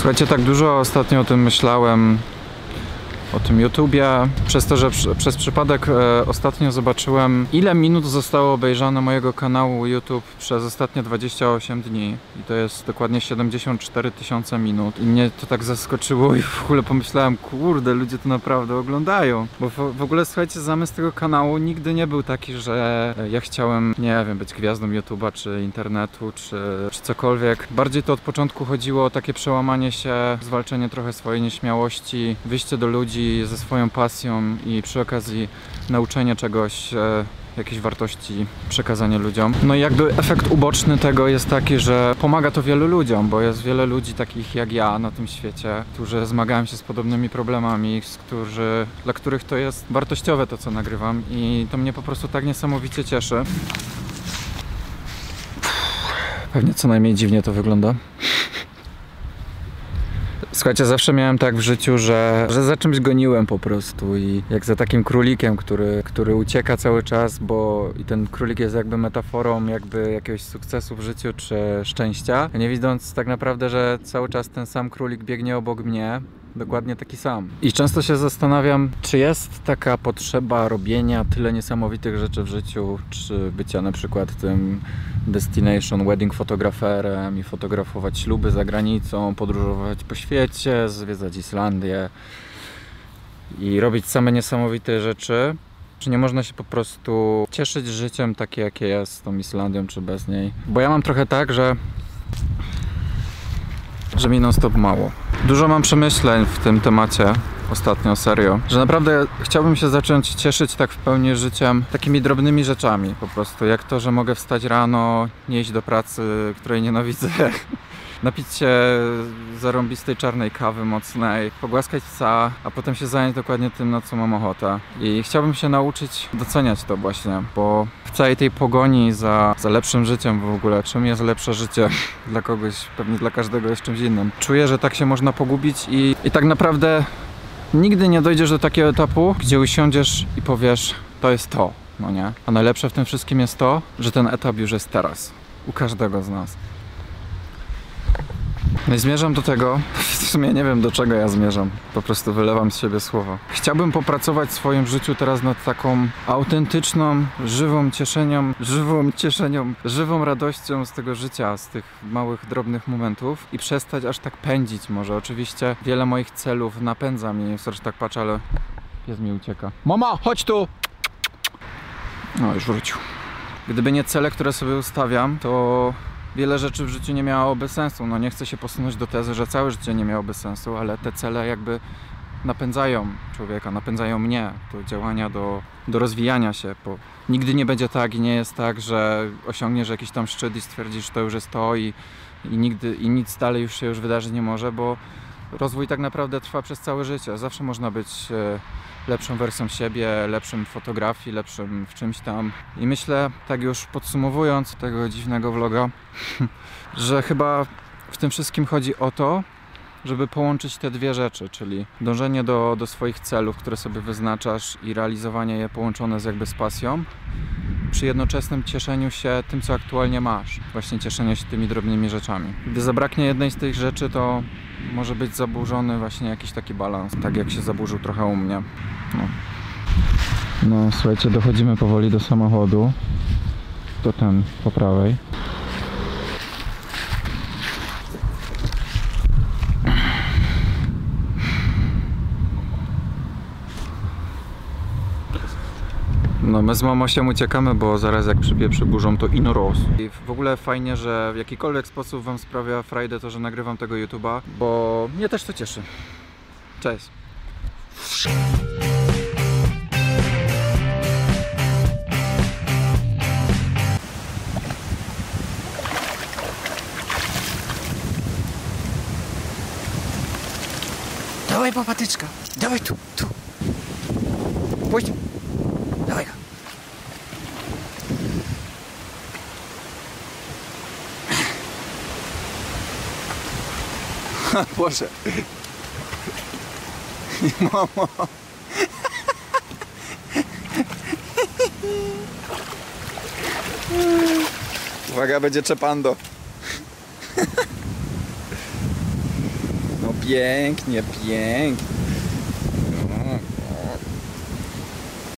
Słuchajcie, tak dużo ostatnio o tym myślałem, o tym YouTubie, przez to, że przez przypadek e, ostatnio zobaczyłem, ile minut zostało obejrzane mojego kanału YouTube przez ostatnie 28 dni. I to jest dokładnie 74 tysiące minut. I mnie to tak zaskoczyło i w ogóle pomyślałem, kurde, ludzie to naprawdę oglądają. Bo w, w ogóle, słuchajcie, zamysł tego kanału nigdy nie był taki, że e, ja chciałem, nie wiem, być gwiazdą YouTube'a, czy internetu, czy, czy cokolwiek. Bardziej to od początku chodziło o takie przełamanie się, zwalczenie trochę swojej nieśmiałości, wyjście do ludzi ze swoją pasją i przy okazji nauczenie czegoś, e, wartości, przekazanie ludziom. No i jakby efekt uboczny tego jest taki, że pomaga to wielu ludziom, bo jest wiele ludzi takich jak ja na tym świecie, którzy zmagają się z podobnymi problemami, z którzy, dla których to jest wartościowe to, co nagrywam i to mnie po prostu tak niesamowicie cieszy. Pewnie co najmniej dziwnie to wygląda. Słuchajcie, zawsze miałem tak w życiu, że, że za czymś goniłem po prostu i jak za takim królikiem, który, który ucieka cały czas, bo i ten królik jest jakby metaforą jakby jakiegoś sukcesu w życiu czy szczęścia, nie widząc tak naprawdę, że cały czas ten sam królik biegnie obok mnie, dokładnie taki sam. I często się zastanawiam, czy jest taka potrzeba robienia tyle niesamowitych rzeczy w życiu, czy bycia na przykład tym destination wedding fotograferem i fotografować śluby za granicą, podróżować po świecie, zwiedzać Islandię i robić same niesamowite rzeczy. Czy nie można się po prostu cieszyć życiem takie, jakie jest z tą Islandią, czy bez niej? Bo ja mam trochę tak, że że mi non stop mało. Dużo mam przemyśleń w tym temacie ostatnio, serio. Że naprawdę chciałbym się zacząć cieszyć tak w pełni życiem takimi drobnymi rzeczami po prostu. Jak to, że mogę wstać rano, nie iść do pracy, której nienawidzę. Napić się zarąbistej czarnej kawy mocnej, pogłaskać psa, a potem się zająć dokładnie tym, na co mam ochotę. I chciałbym się nauczyć doceniać to właśnie, bo w całej tej pogoni za, za lepszym życiem w ogóle, czym jest lepsze życie dla kogoś, pewnie dla każdego jest czymś innym. Czuję, że tak się można pogubić i, i tak naprawdę nigdy nie dojdziesz do takiego etapu, gdzie usiądziesz i powiesz, to jest to, no nie? A najlepsze w tym wszystkim jest to, że ten etap już jest teraz. U każdego z nas. No zmierzam do tego, w sumie nie wiem do czego ja zmierzam, po prostu wylewam z siebie słowa. Chciałbym popracować w swoim życiu teraz nad taką autentyczną, żywą cieszenią, żywą cieszenią, żywą radością z tego życia, z tych małych, drobnych momentów i przestać aż tak pędzić może. Oczywiście wiele moich celów napędza mnie, zresztą tak patrzę, ale pies mi ucieka. Mama, chodź tu! No, już wrócił. Gdyby nie cele, które sobie ustawiam, to wiele rzeczy w życiu nie miałoby sensu. No nie chcę się posunąć do tezy, że całe życie nie miałoby sensu, ale te cele jakby napędzają człowieka, napędzają mnie do działania, do, do rozwijania się, bo nigdy nie będzie tak i nie jest tak, że osiągniesz jakiś tam szczyt i stwierdzisz, że to już jest to i, i nigdy i nic dalej już się już wydarzyć nie może, bo rozwój tak naprawdę trwa przez całe życie. Zawsze można być e, lepszą wersją siebie, lepszym fotografii, lepszym w czymś tam. I myślę, tak już podsumowując tego dziwnego vloga, że chyba w tym wszystkim chodzi o to, żeby połączyć te dwie rzeczy, czyli dążenie do, do swoich celów, które sobie wyznaczasz i realizowanie je połączone z jakby z pasją, przy jednoczesnym cieszeniu się tym, co aktualnie masz. Właśnie cieszenie się tymi drobnymi rzeczami. Gdy zabraknie jednej z tych rzeczy, to może być zaburzony właśnie jakiś taki balans, tak jak się zaburzył trochę u mnie. No, no słuchajcie, dochodzimy powoli do samochodu. To ten po prawej. No my z mamosiem uciekamy, bo zaraz jak przypieprzy burzą to ino roz. I w ogóle fajnie, że w jakikolwiek sposób wam sprawia frajdę to, że nagrywam tego YouTube'a, bo mnie też to cieszy. Cześć. Dawaj, papatyczka. Dawaj tu, tu. Puść. Boże. Mamo. Uwaga, będzie czepando. Pięknie, pięknie.